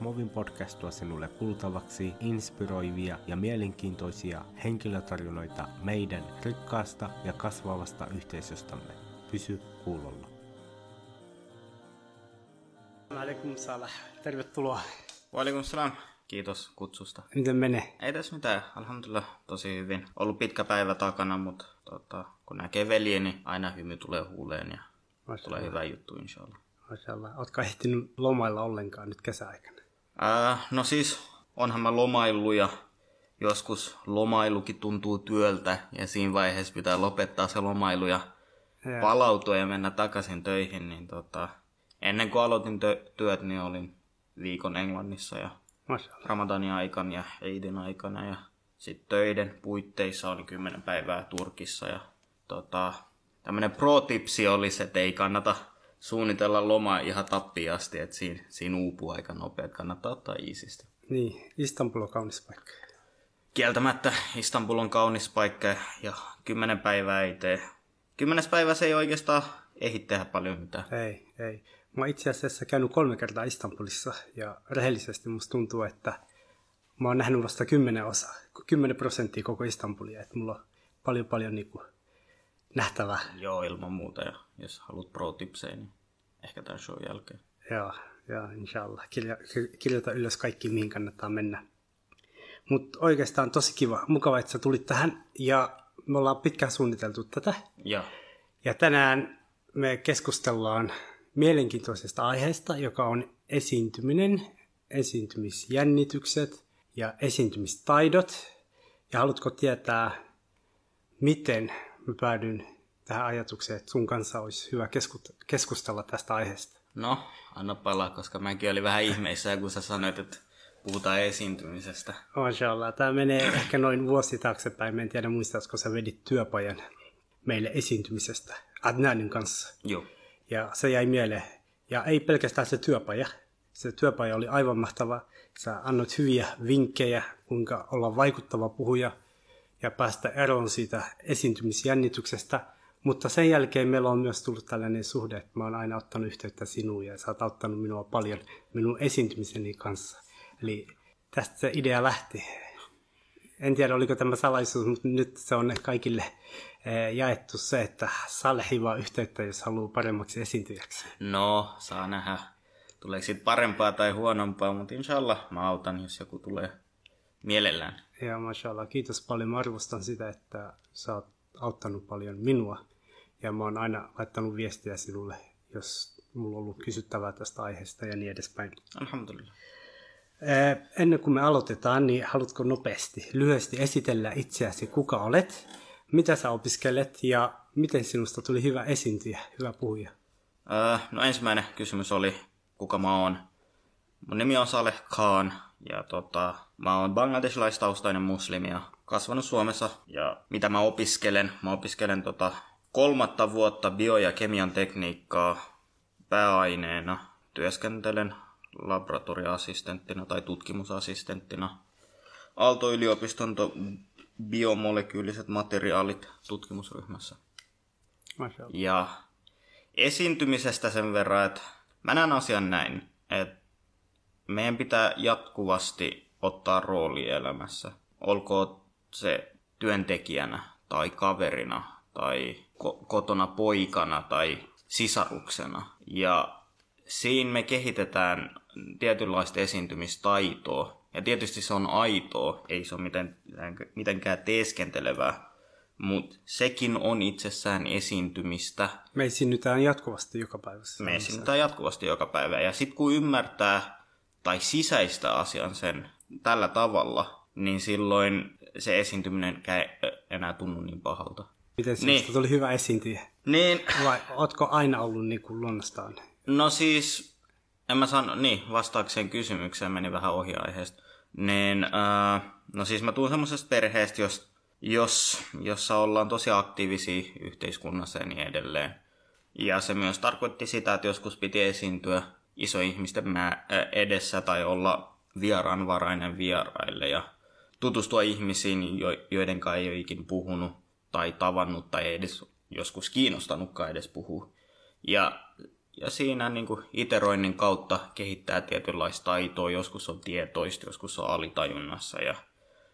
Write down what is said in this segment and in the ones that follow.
Movin podcast tuo sinulle kuultavaksi inspiroivia ja mielenkiintoisia henkilötarinoita meidän rikkaasta ja kasvavasta yhteisöstämme. Pysy kuulolla. Alaikum salah. Tervetuloa. Waalaikum salam. Kiitos kutsusta. Miten menee? Ei tässä mitään, alhamdulillah, tosi hyvin. Ollut pitkä päivä takana, mutta tota, kun näkee veljeni, niin aina hymy tulee huuleen ja tulee hyvä juttu, inshallah. Mashallah. Ootko ehtinyt lomailla ollenkaan nyt kesäaikana? Ää, no siis, onhan mä lomaillut ja joskus lomailukin tuntuu työltä ja siinä vaiheessa pitää lopettaa se lomailu ja Ja. palautua ja mennä takaisin töihin, niin tota, ennen kuin aloitin tö- työt, niin olin viikon Englannissa ja Mashallah. Ramadanin aikana ja Eidin aikana ja sitten töiden puitteissa oli kymmenen päivää Turkissa ja tota, tämmönen pro-tipsi olisi, että ei kannata suunnitella lomaa ihan tappiin asti, että siinä, siinä uupuu aika nopea, että kannattaa ottaa iisisti. Niin, Istanbul on kaunis paikka. Kieltämättä Istanbul on kaunis paikka ja kymmenen päivää ei tee. Kymmenes päivä se ei oikeastaan ehdi tehdä paljon mitään. Ei, ei. Mä itse asiassa käynyt kolme kertaa Istanbulissa ja rehellisesti musta tuntuu, että mä oon nähnyt vasta kymmenen osaa, kymmenen prosenttia koko Istanbulia, että mulla on paljon paljon niinku nähtävää. Joo, ilman muuta. Ja jos haluat pro-tipsejä, niin ehkä tämän show jälkeen. Joo, joo, inshallah. Kirja, kir- kirjoita ylös kaikki, mihin kannattaa mennä. Mutta oikeastaan tosi kiva, mukava, että sä tulit tähän ja me ollaan pitkään suunniteltu tätä. Ja Ja tänään me keskustellaan mielenkiintoisesta aiheesta, joka on esiintyminen, esiintymisjännitykset ja esiintymistaidot. Ja haluatko tietää, miten mä päädyin tähän ajatukseen, että sun kanssa olisi hyvä kesku- keskustella tästä aiheesta? no, anna palaa, koska mäkin olin vähän ihmeissä, kun sä sanoit, että puhutaan esiintymisestä. Mashallah. Tämä menee ehkä noin vuosi taaksepäin. Mä en tiedä muistatko sä vedit työpajan meille esiintymisestä Adnanin kanssa. Joo. Ja se jäi mieleen. Ja ei pelkästään se työpaja. Se työpaja oli aivan mahtava. Sä annoit hyviä vinkkejä, kuinka olla vaikuttava puhuja ja päästä eroon siitä esiintymisjännityksestä. Mutta sen jälkeen meillä on myös tullut tällainen suhde, että mä oon aina ottanut yhteyttä sinuun ja sä oot auttanut minua paljon minun esiintymiseni kanssa. Eli tästä se idea lähti. En tiedä, oliko tämä salaisuus, mutta nyt se on kaikille eh, jaettu se, että Salehi vaan yhteyttä, jos haluaa paremmaksi esiintyjäksi. No, saa nähdä. Tuleeko siitä parempaa tai huonompaa, mutta inshallah mä autan, jos joku tulee mielellään. Ja mashallah, kiitos paljon. Mä arvostan sitä, että sä oot auttanut paljon minua. Ja mä oon aina laittanut viestiä sinulle, jos mulla on ollut kysyttävää tästä aiheesta ja niin edespäin. Alhamdulillah. Ennen kuin me aloitetaan, niin haluatko nopeasti, lyhyesti esitellä itseäsi, kuka olet, mitä sä opiskelet ja miten sinusta tuli hyvä esiintyjä, hyvä puhuja? Öö, no ensimmäinen kysymys oli, kuka mä oon. Mun nimi on Saleh Khan ja tota, mä oon bangladeslaistaustainen muslimi ja kasvanut Suomessa. Ja mitä mä opiskelen? Mä opiskelen tota, kolmatta vuotta bio- ja kemian tekniikkaa pääaineena. Työskentelen laboratoriassistenttina tai tutkimusassistenttina Aalto-yliopiston to- biomolekyyliset materiaalit tutkimusryhmässä. Ja esiintymisestä sen verran, että mä näen asian näin, että meidän pitää jatkuvasti ottaa rooli elämässä. Olkoon se työntekijänä tai kaverina tai ko- kotona poikana tai sisaruksena. Ja siinä me kehitetään tietynlaista esiintymistaitoa. Ja tietysti se on aitoa, ei se ole mitenkään, teeskentelevää. Mutta sekin on itsessään esiintymistä. Me esiinnytään jatkuvasti joka päivä. Me esiinnytään jatkuvasti joka päivä. Ja sitten kun ymmärtää tai sisäistä asian sen tällä tavalla, niin silloin se esiintyminen ei enää tunnu niin pahalta. Miten sinusta Niin. tuli hyvä esiintyjä? Niin, Vai ootko aina ollut niin kuin luonnostaan? no siis, en mä sano, niin, vastaakseen kysymykseen meni vähän ohi aiheesta. Niin, äh, no siis mä tuun semmoisesta perheestä, jos, jos, jossa ollaan tosi aktiivisia yhteiskunnassa ja niin edelleen. Ja se myös tarkoitti sitä, että joskus piti esiintyä iso ihmisten mä, edessä tai olla vieraanvarainen vieraille ja tutustua ihmisiin, jo, joiden kanssa ei ole ikin puhunut tai tavannut tai ei edes joskus kiinnostanutkaan edes puhua. Ja ja siinä niin kuin iteroinnin kautta kehittää tietynlaista taitoa. Joskus on tietoista, joskus on alitajunnassa ja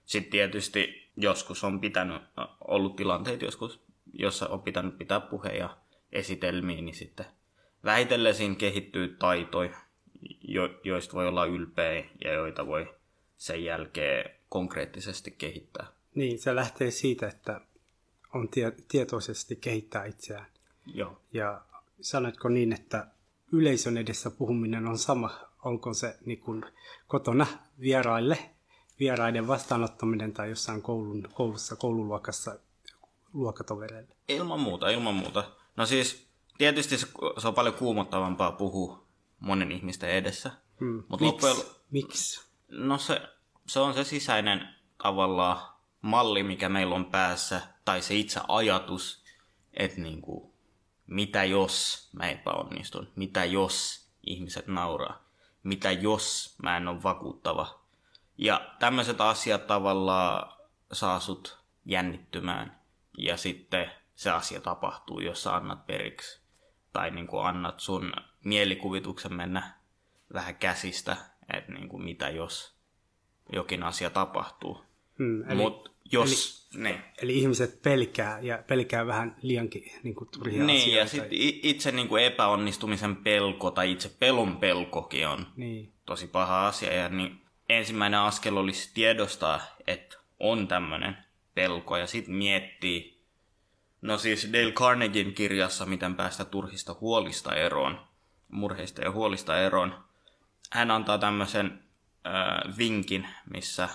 sitten tietysti joskus on pitänyt, ollut tilanteita joskus, jossa on pitänyt pitää puheja esitelmiä, niin sitten väitellen siinä kehittyy taitoja, jo, joista voi olla ylpeä ja joita voi sen jälkeen konkreettisesti kehittää. Niin, se lähtee siitä, että on tie- tietoisesti kehittää itseään. Joo. Ja sanoitko niin, että yleisön edessä puhuminen on sama, onko se niin kuin kotona vieraille, vieraiden vastaanottaminen tai jossain koulun, koulussa, koululuokassa luokkatovereille? Ilman muuta, ilman muuta. No siis tietysti se, se on paljon kuumottavampaa puhua monen ihmisten edessä. Hmm. Mut Miksi? loppujen, Miksi? no se, se on se sisäinen tavallaan malli, mikä meillä on päässä, tai se itse ajatus, että niinku, mitä jos mä epäonnistun, mitä jos ihmiset nauraa, mitä jos mä en ole vakuuttava. Ja tämmöiset asiat tavallaan saa sut jännittymään, ja sitten se asia tapahtuu, jos sä annat periksi. Tai niin kuin annat sun mielikuvituksen mennä vähän käsistä, että niin kuin mitä jos jokin asia tapahtuu. Hmm, eli, Mutta jos... Eli, niin. eli ihmiset pelkää ja pelkää vähän liiankin niin kuin turhia Niin, asioita. ja sitten itse niin kuin epäonnistumisen pelko tai itse pelon pelkokin on Niin. tosi paha asia. Ja niin ensimmäinen askel olisi tiedostaa, että on tämmöinen pelko ja sitten miettii, no siis Dale Carnegien kirjassa Miten päästä turhista huolista eroon, murheista ja huolista eroon, hän antaa tämmöisen äh, vinkin, missä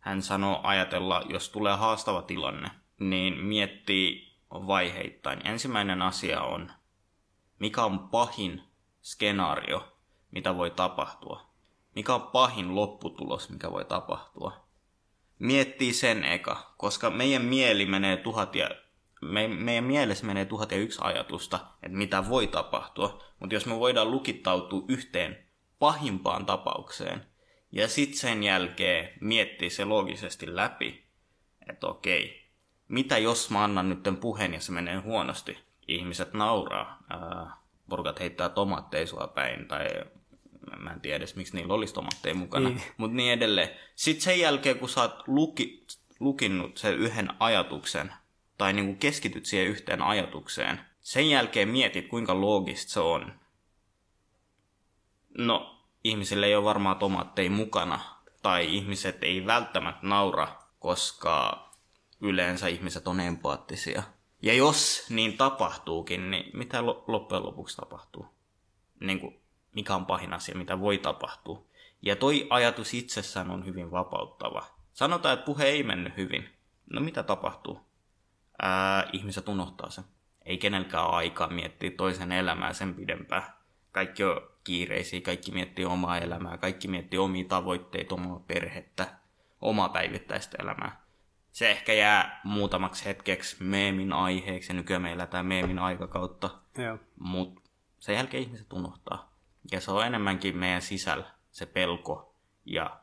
hän sanoo ajatella, jos tulee haastava tilanne, niin miettii vaiheittain. Ensimmäinen asia on, mikä on pahin skenaario, mitä voi tapahtua. Mikä on pahin lopputulos, mikä voi tapahtua. Miettii sen eka, koska meidän mieli menee tuhat ja me, meidän mielessä menee tuhat ja yksi ajatusta, että mitä voi tapahtua, mutta jos me voidaan lukittautua yhteen pahimpaan tapaukseen, ja sitten sen jälkeen miettiä se loogisesti läpi, että okei, mitä jos mä annan nyt tämän puheen ja se menee huonosti? Ihmiset nauraa, ää, porukat heittää tomaatteja sua päin, tai mä en tiedä edes, miksi niillä olisi tomaatteja mukana, Niin. mutta niin edelleen. Sitten sen jälkeen, kun sä oot luki, lukinnut sen yhden ajatuksen, tai niin kuin keskityt siihen yhteen ajatukseen, sen jälkeen mietit, kuinka loogista se on. No, ihmisille ei ole varmaan tomaatteja mukana, tai ihmiset ei välttämättä naura, koska yleensä ihmiset on empaattisia. Ja jos niin tapahtuukin, niin mitä lo- loppujen lopuksi tapahtuu? Niin kuin, mikä on pahin asia, mitä voi tapahtua? Ja toi ajatus itsessään on hyvin vapauttava. Sanotaan, että puhe ei mennyt hyvin. No mitä tapahtuu? Ää, ihmiset unohtaa sen. Ei kenelläkään aikaa miettiä toisen elämää sen pidempään. Kaikki on kiireisiä, kaikki miettii omaa elämää, kaikki miettii omia tavoitteita, omaa perhettä, omaa päivittäistä elämää. Se ehkä jää muutamaksi hetkeksi meemin aiheeksi, ja nykyään me eletään meemin aikakautta, mutta sen jälkeen ihmiset unohtaa. Ja se on enemmänkin meidän sisällä, se pelko ja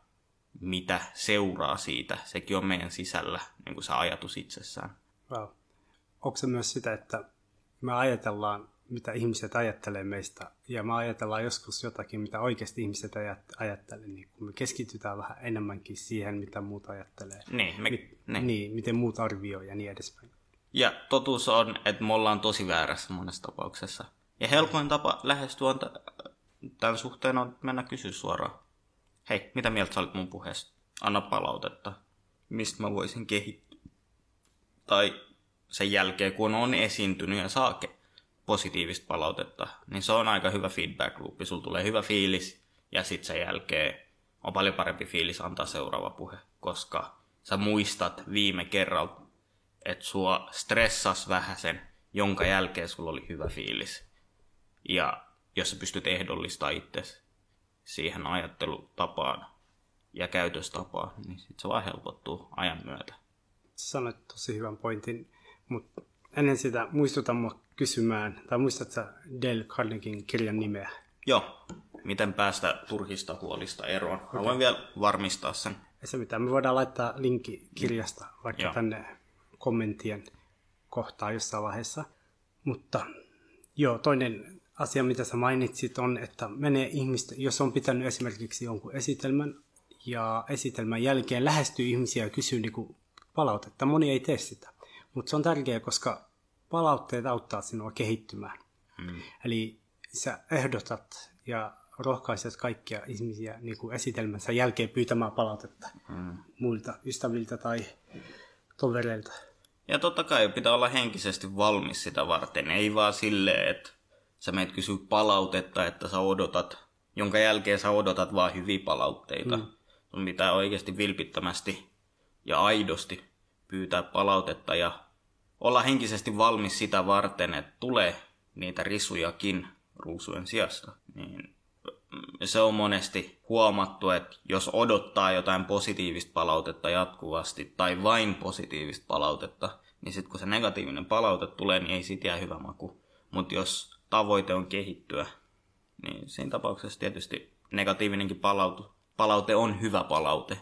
mitä seuraa siitä, sekin on meidän sisällä, niin kuin se ajatus itsessään. Wow. Onko se myös sitä, että me ajatellaan, mitä ihmiset ajattelee meistä, ja me ajatellaan joskus jotakin, mitä oikeasti ihmiset ajat- ajattelee, niin kun me keskitytään vähän enemmänkin siihen, mitä muut ajattelee. Niin, me, Mi- niin. niin, miten muut arvioi ja niin edespäin. Ja totuus on, että me ollaan tosi väärässä monessa tapauksessa. Ja helpoin tapa lähestyä tämän suhteen on mennä kysyä suoraan. Hei, mitä mieltä sä olit mun puheesta? Anna palautetta. Mistä mä voisin kehittyä? Tai sen jälkeen, kun on esiintynyt ja saa positiivista palautetta, niin se on aika hyvä feedback loopi. Sulla tulee hyvä fiilis ja sitten sen jälkeen on paljon parempi fiilis antaa seuraava puhe, koska sä muistat viime kerralta, että sua stressas vähän sen, jonka jälkeen sulla oli hyvä fiilis. Ja jos sä pystyt ehdollistamaan itsesi siihen ajattelutapaan ja käytöstapaan, niin sit se vaan helpottuu ajan myötä. Sanoit tosi hyvän pointin, mutta ennen sitä muistuta mua kysymään, tai muistatko sä Dale Carnegien kirjan nimeä? Joo, miten päästä turhista huolista eroon. Mä voin vielä varmistaa sen. Ei se mitään, me voidaan laittaa linkki kirjasta vaikka Joo. tänne kommenttien kohtaan jossain vaiheessa. Mutta joo, toinen asia, mitä sä mainitsit, on, että menee ihmistä, jos on pitänyt esimerkiksi jonkun esitelmän ja esitelmän jälkeen lähestyy ihmisiä ja kysyy niin kuin palautetta. Moni ei tee sitä, mutta se on tärkeää, koska palautteet auttaa sinua kehittymään. Hmm. Eli sä ehdotat ja rohkaiset kaikkia ihmisiä niin kuin esitelmänsä jälkeen pyytämään palautetta hmm. muilta ystäviltä tai tovereilta. Ja totta kai pitää olla henkisesti valmis sitä varten, ei vaan silleen, että sä meet kysyä palautetta, että sä odotat, jonka jälkeen sä odotat vaan hyviä palautteita. Mm. Sun pitää oikeasti vilpittömästi ja aidosti pyytää palautetta ja olla henkisesti valmis sitä varten, että tulee niitä risujakin ruusujen sijasta. Niin se on monesti huomattu, että jos odottaa jotain positiivista palautetta jatkuvasti tai vain positiivista palautetta, niin sitten kun se negatiivinen palaute tulee, niin ei siitä jää hyvä maku. Mutta jos tavoite on kehittyä, niin siinä tapauksessa tietysti negatiivinenkin palautu, palaute on hyvä palaute.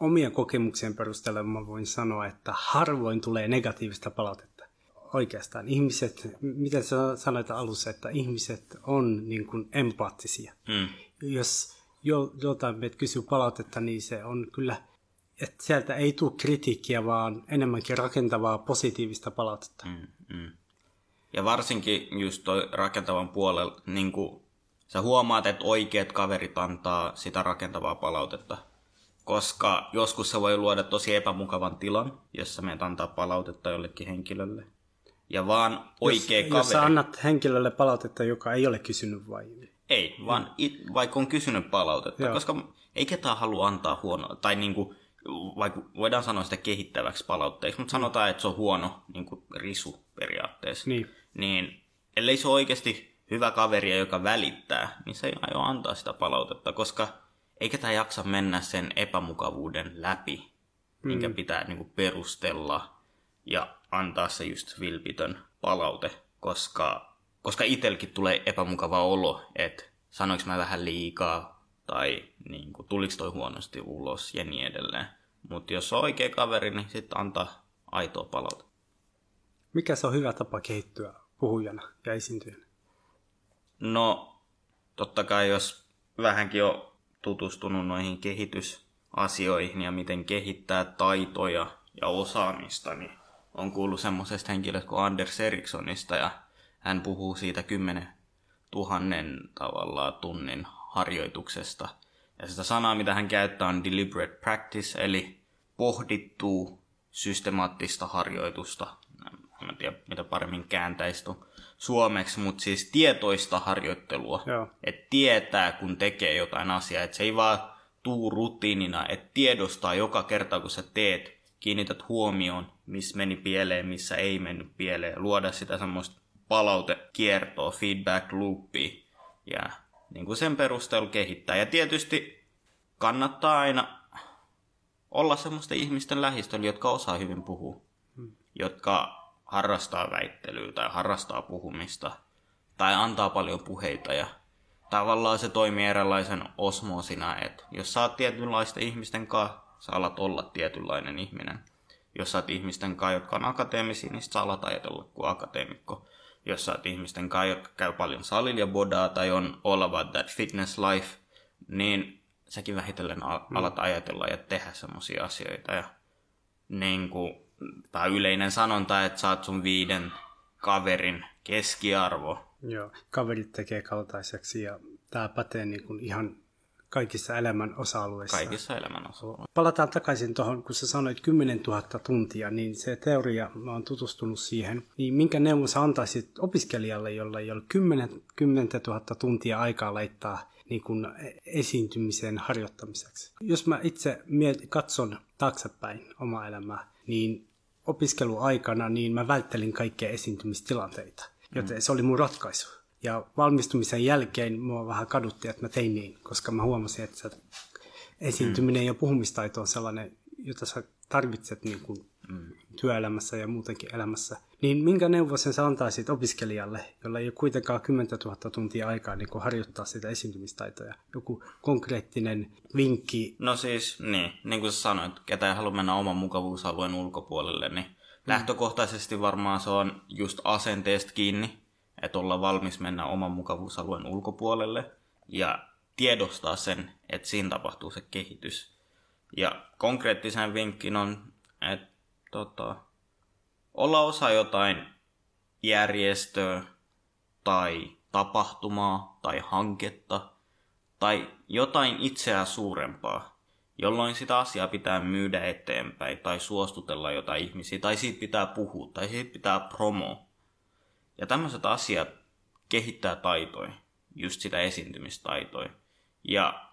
Omien kokemuksien perusteella mä voin sanoa, että harvoin tulee negatiivista palautetta. Oikeastaan ihmiset, miten sä sanoit alussa, että ihmiset on niin kuin empaattisia. Hmm. Jos joltain meitä kysyy palautetta, niin se on kyllä, että sieltä ei tule kritiikkiä, vaan enemmänkin rakentavaa positiivista palautetta. Hmm. Hmm. Ja varsinkin just toi rakentavan puolella, niin kuin sä huomaat, että oikeat kaverit antaa sitä rakentavaa palautetta. Koska joskus se voi luoda tosi epämukavan tilan, jossa meidät antaa palautetta jollekin henkilölle. Ja vaan oikea jos, kaveri... Jos sä annat henkilölle palautetta, joka ei ole kysynyt vai... Ei, vaan it, vaikka on kysynyt palautetta, Joo. koska ei ketään halua antaa huonoa, tai niinku, vaikka voidaan sanoa sitä kehittäväksi palautteeksi, mutta sanotaan, että se on huono niinku risu periaatteessa. Niin niin ellei se ole oikeasti hyvä kaveri, joka välittää, niin se ei aio antaa sitä palautetta, koska eikä tämä jaksa mennä sen epämukavuuden läpi, mm. minkä pitää niin kuin, perustella ja antaa se just vilpitön palaute, koska, koska itselläkin tulee epämukava olo, että sanoinko mä vähän liikaa tai niin kuin, tuliko toi huonosti ulos ja niin edelleen. Mutta jos on oikea kaveri, niin sitten antaa aitoa palautetta. Mikä se on hyvä tapa kehittyä puhujana ja esiintyjänä? No, totta kai jos vähänkin on tutustunut noihin kehitysasioihin ja miten kehittää taitoja ja osaamista, niin on kuullut semmoisesta henkilöstä kuin Anders Erikssonista ja hän puhuu siitä 10 tuhannen tavallaan tunnin harjoituksesta. Ja sitä sanaa, mitä hän käyttää, on deliberate practice, eli pohdittuu systemaattista harjoitusta en tiedä mitä paremmin kääntäisi suomeksi, mutta siis tietoista harjoittelua. Että tietää, kun tekee jotain asiaa, että se ei vaan tuu rutiinina, että tiedostaa joka kerta, kun sä teet, kiinnität huomioon, missä meni pieleen, missä ei mennyt pieleen, luoda sitä semmoista palautekiertoa, feedback loopia ja niin kuin sen perusteella kehittää. Ja tietysti kannattaa aina olla semmoisten ihmisten lähistöllä, jotka osaa hyvin puhua, hmm. jotka harrastaa väittelyä tai harrastaa puhumista tai antaa paljon puheita ja tavallaan se toimii eräänlaisen osmoosina, että jos sä oot tietynlaisten ihmisten kanssa, sä alat olla tietynlainen ihminen. Jos sä oot ihmisten kanssa, jotka on akateemisia, niin sä alat ajatella kuin akateemikko. Jos sä oot ihmisten kanssa, jotka käy paljon salilla ja bodaa tai on all about that fitness life, niin säkin vähitellen alat ajatella ja tehdä semmoisia asioita. Ja niin kuin tai yleinen sanonta, että saat sun viiden kaverin keskiarvo. Joo, kaverit tekee kaltaiseksi ja tämä pätee niin kuin ihan kaikissa elämän osa-alueissa. Kaikissa elämän osa-alueissa. Palataan takaisin tuohon, kun sä sanoit 10 000 tuntia, niin se teoria, mä oon tutustunut siihen, niin minkä neuvon sä antaisit opiskelijalle, jolla ei ole 10, 10 000 tuntia aikaa laittaa niin kuin esiintymisen harjoittamiseksi. Jos mä itse miet- katson taaksepäin omaa elämää, niin opiskeluaikana niin mä välttelin kaikkia esiintymistilanteita, joten mm. se oli mun ratkaisu. Ja valmistumisen jälkeen mua vähän kadutti, että mä tein niin, koska mä huomasin, että esiintyminen mm. ja puhumistaito on sellainen, jota sä tarvitset niin kuin mm. Työelämässä ja muutenkin elämässä. Niin minkä neuvon sen sä antaisit opiskelijalle, jolla ei ole kuitenkaan 10 000 tuntia aikaa niin kuin harjoittaa sitä esiintymistaitoja? Joku konkreettinen vinkki? No siis, niin, niin kuin sä sanoit, ketä ei halua mennä oman mukavuusalueen ulkopuolelle, niin mm. lähtökohtaisesti varmaan se on just asenteesta kiinni. että olla valmis mennä oman mukavuusalueen ulkopuolelle ja tiedostaa sen, että siinä tapahtuu se kehitys. Ja konkreettisen vinkkin on, että tota, olla osa jotain järjestöä tai tapahtumaa tai hanketta tai jotain itseä suurempaa, jolloin sitä asiaa pitää myydä eteenpäin tai suostutella jotain ihmisiä tai siitä pitää puhua tai siitä pitää promo. Ja tämmöiset asiat kehittää taitoja, just sitä esiintymistaitoja. Ja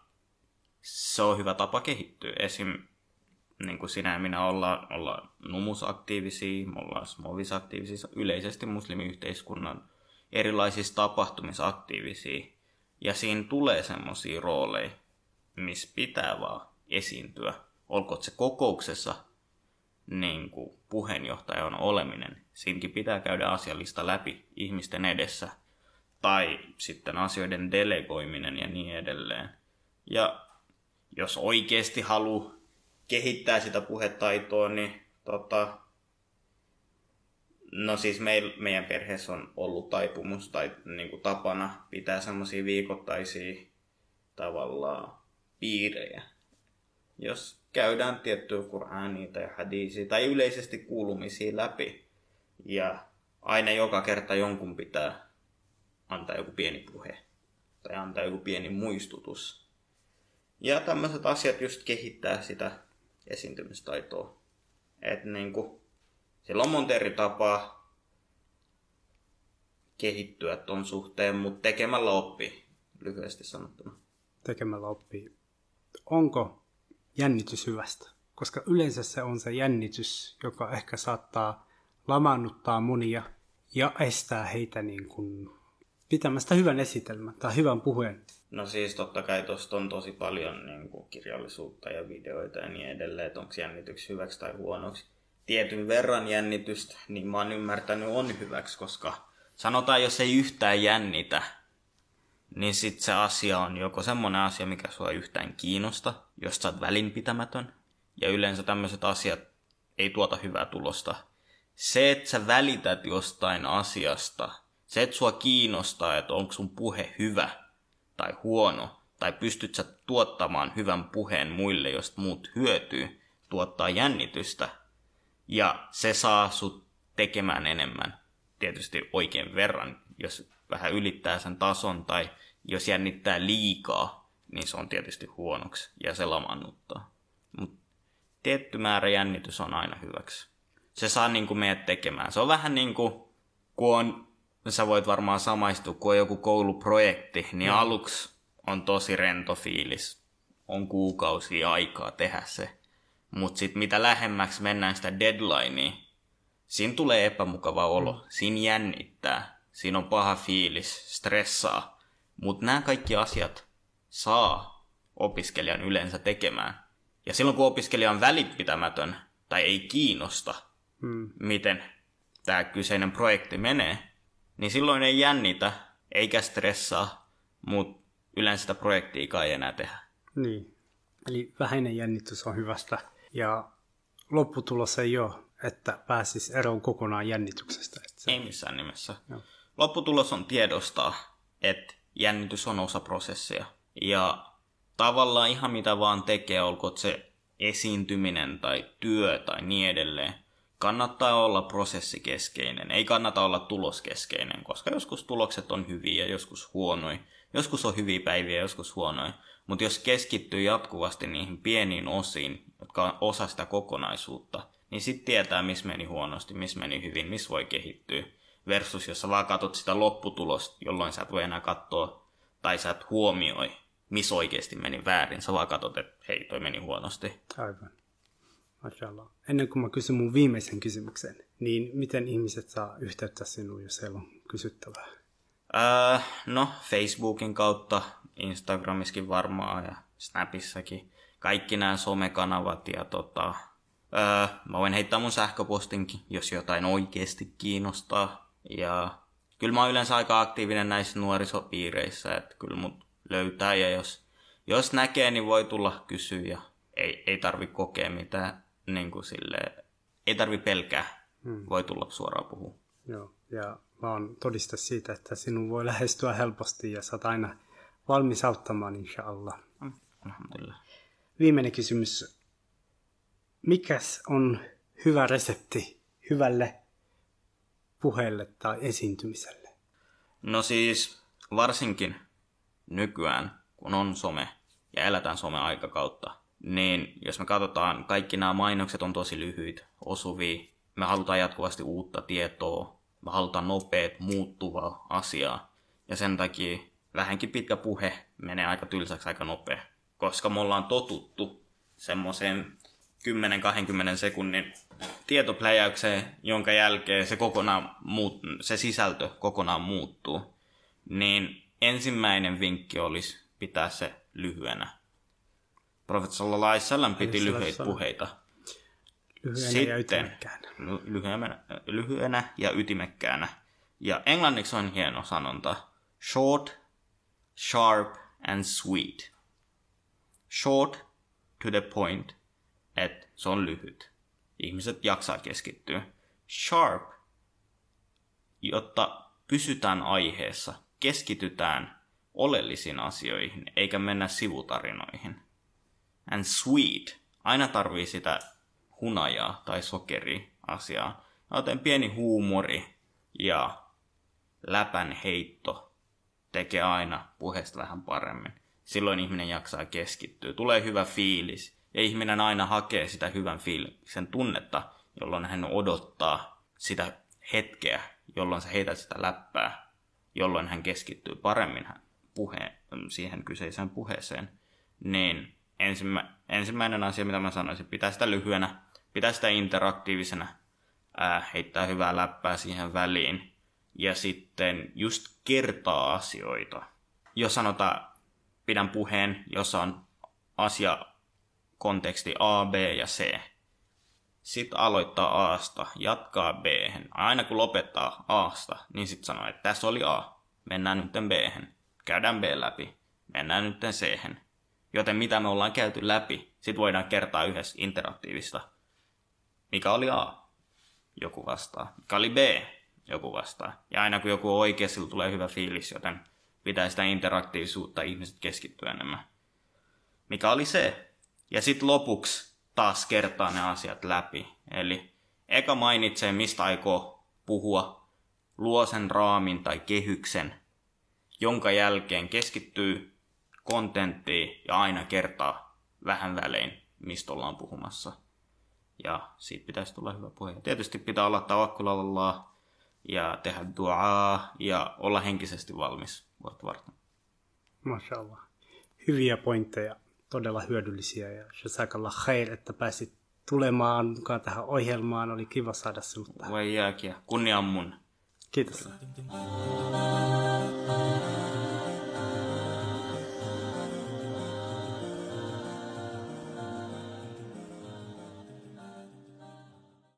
se on hyvä tapa kehittyä. Esim. Niin kuin sinä ja minä ollaan, ollaan numusaktiivisia, me ollaan smovisaktiivisia, yleisesti muslimiyhteiskunnan erilaisissa tapahtumissa aktiivisia. Ja siinä tulee semmoisia rooleja, missä pitää vaan esiintyä. Olkoon se kokouksessa niin kuin puheenjohtaja on oleminen. Siinäkin pitää käydä asiallista läpi ihmisten edessä. Tai sitten asioiden delegoiminen ja niin edelleen. Ja jos oikeasti haluaa kehittää sitä puhetaitoa, niin tota, No siis meil, meidän perheessä on ollut taipumus tai niin kuin tapana pitää semmoisia viikoittaisia tavallaan piirejä. Jos käydään tiettyä Qur'ania tai hadisia tai yleisesti kuulumisia läpi ja aina joka kerta jonkun pitää antaa joku pieni puhe tai antaa joku pieni muistutus. Ja tämmöiset asiat just kehittää sitä esiintymistaitoa. Että niinku, sillä on monta eri tapaa kehittyä ton suhteen, mutta tekemällä oppii, lyhyesti sanottuna. Tekemällä oppii. Onko jännitys hyvästä? Koska yleensä se on se jännitys, joka ehkä saattaa lamannuttaa monia ja estää heitä niin kuin pitämästä hyvän esitelmän tai hyvän puheen. No siis totta kai tuosta on tosi paljon niin kuin kirjallisuutta ja videoita ja niin edelleen, että onko jännityksi hyväksi tai huonoksi tietyn verran jännitystä, niin mä oon ymmärtänyt on hyväksi, koska sanotaan, jos ei yhtään jännitä, niin sit se asia on joko semmonen asia, mikä sua yhtään kiinnosta, jos sä oot välinpitämätön, ja yleensä tämmöiset asiat ei tuota hyvää tulosta. Se, että sä välität jostain asiasta, se, että sua kiinnostaa, että onko sun puhe hyvä tai huono, tai pystyt sä tuottamaan hyvän puheen muille, josta muut hyötyy, tuottaa jännitystä – ja se saa sut tekemään enemmän. Tietysti oikein verran, jos vähän ylittää sen tason tai jos jännittää liikaa, niin se on tietysti huonoksi ja se lamannuttaa. Mutta tietty määrä jännitys on aina hyväksi. Se saa niin kuin meidät tekemään. Se on vähän niin kuin, kun on, sä voit varmaan samaistua, kun on joku kouluprojekti, niin mm. aluksi on tosi rento fiilis. On kuukausia aikaa tehdä se. Mutta sitten mitä lähemmäksi mennään sitä deadlinea, siinä tulee epämukava olo. Mm. Siinä jännittää. Siinä on paha fiilis, stressaa. Mutta nämä kaikki asiat saa opiskelijan yleensä tekemään. Ja silloin kun opiskelija on välipitämätön tai ei kiinnosta, mm. miten tämä kyseinen projekti menee, niin silloin ei jännitä eikä stressaa, mutta yleensä sitä projektia ei enää tehdä. Niin. Eli vähäinen jännitys on hyvästä ja lopputulos ei ole, että pääsisi eroon kokonaan jännityksestä. Että se... Ei missään nimessä. Joo. Lopputulos on tiedostaa, että jännitys on osa prosessia. Ja tavallaan ihan mitä vaan tekee, olkoon se esiintyminen tai työ tai niin edelleen, kannattaa olla prosessikeskeinen. Ei kannata olla tuloskeskeinen, koska joskus tulokset on hyviä ja joskus huonoja. Joskus on hyviä päiviä ja joskus huonoja. Mutta jos keskittyy jatkuvasti niihin pieniin osiin, jotka on osa sitä kokonaisuutta, niin sitten tietää, missä meni huonosti, missä meni hyvin, missä voi kehittyä. Versus jos sä vaan katsot sitä lopputulosta, jolloin sä et voi enää katsoa tai sä et huomioi, missä oikeasti meni väärin. Sä vaan katsot, että hei, toi meni huonosti. Aivan. Mashallah. Ennen kuin mä kysyn mun viimeisen kysymyksen, niin miten ihmiset saa yhteyttä sinuun, jos heillä on kysyttävää? Äh, no, Facebookin kautta, Instagramiskin varmaan ja Snapissakin kaikki nämä somekanavat ja tota, öö, mä voin heittää mun sähköpostinkin, jos jotain oikeasti kiinnostaa. Ja kyllä mä oon yleensä aika aktiivinen näissä nuorisopiireissä, että kyllä mut löytää ja jos, jos näkee, niin voi tulla kysyä ja ei, ei tarvi kokea mitään, niin kuin sille, ei tarvi pelkää, hmm. voi tulla suoraan puhua. Joo, Ja mä oon todista siitä, että sinun voi lähestyä helposti ja oot aina valmis auttamaan, inshallah. Alhamdulillah. Viimeinen kysymys. Mikäs on hyvä resepti hyvälle puheelle tai esiintymiselle? No siis varsinkin nykyään, kun on some ja eletään some-aikakautta, niin jos me katsotaan, kaikki nämä mainokset on tosi lyhyitä, osuvia. Me halutaan jatkuvasti uutta tietoa, me halutaan nopeat, muuttuvaa asiaa. Ja sen takia vähänkin pitkä puhe menee aika tylsäksi aika nopea. Koska me ollaan totuttu semmoiseen 10-20 sekunnin tietopläjäykseen, jonka jälkeen se, kokonaan muut, se sisältö kokonaan muuttuu. Niin ensimmäinen vinkki olisi pitää se lyhyenä. Profeetta sallallahu alaihi piti lyhyitä puheita. Lyhyenä ja Sitten ytimekkäänä. ly- lyhyenä, lyhyenä ja ytimekkäänä. Ja englanniksi on hieno sanonta. Short, sharp and sweet. Short to the point, että se on lyhyt. Ihmiset jaksaa keskittyä. Sharp, jotta pysytään aiheessa, keskitytään oleellisiin asioihin, eikä mennä sivutarinoihin. And sweet, aina tarvii sitä hunajaa tai sokeri asiaa. Joten pieni huumori ja läpän heitto tekee aina puheesta vähän paremmin. Silloin ihminen jaksaa keskittyä. Tulee hyvä fiilis. Ja ihminen aina hakee sitä hyvän fiiliksen tunnetta, jolloin hän odottaa sitä hetkeä, jolloin sä heität sitä läppää, jolloin hän keskittyy paremmin hän- puhe, siihen kyseiseen puheeseen. Niin ensimmä, ensimmäinen asia, mitä mä sanoisin, pitää sitä lyhyenä, pitää sitä interaktiivisena, ää, heittää hyvää läppää siihen väliin. Ja sitten just kertaa asioita. Jos sanotaan, pidän puheen, jossa on asia konteksti A, B ja C. Sitten aloittaa Asta, jatkaa B. Aina kun lopettaa Asta, niin sitten sanoo, että tässä oli A. Mennään nyt B. Käydään B läpi. Mennään nyt C. Joten mitä me ollaan käyty läpi, sitten voidaan kertaa yhdessä interaktiivista. Mikä oli A? Joku vastaa. Mikä oli B? Joku vastaa. Ja aina kun joku on oikea, sillä tulee hyvä fiilis, joten pitää sitä interaktiivisuutta ihmiset keskittyä enemmän. Mikä oli se? Ja sitten lopuksi taas kertaa ne asiat läpi. Eli eka mainitsee, mistä aikoo puhua, luo sen raamin tai kehyksen, jonka jälkeen keskittyy kontenttiin ja aina kertaa vähän välein, mistä ollaan puhumassa. Ja siitä pitäisi tulla hyvä puhe. Tietysti pitää olla tawakkulallah ja tehdä duaa ja olla henkisesti valmis vuotta varten. Mashallah. Hyviä pointteja, todella hyödyllisiä ja jazakallah khair, että pääsit tulemaan mukaan tähän ohjelmaan. Oli kiva saada sinut tähän. Voi jääkiä. Kunnia on mun. Kiitos.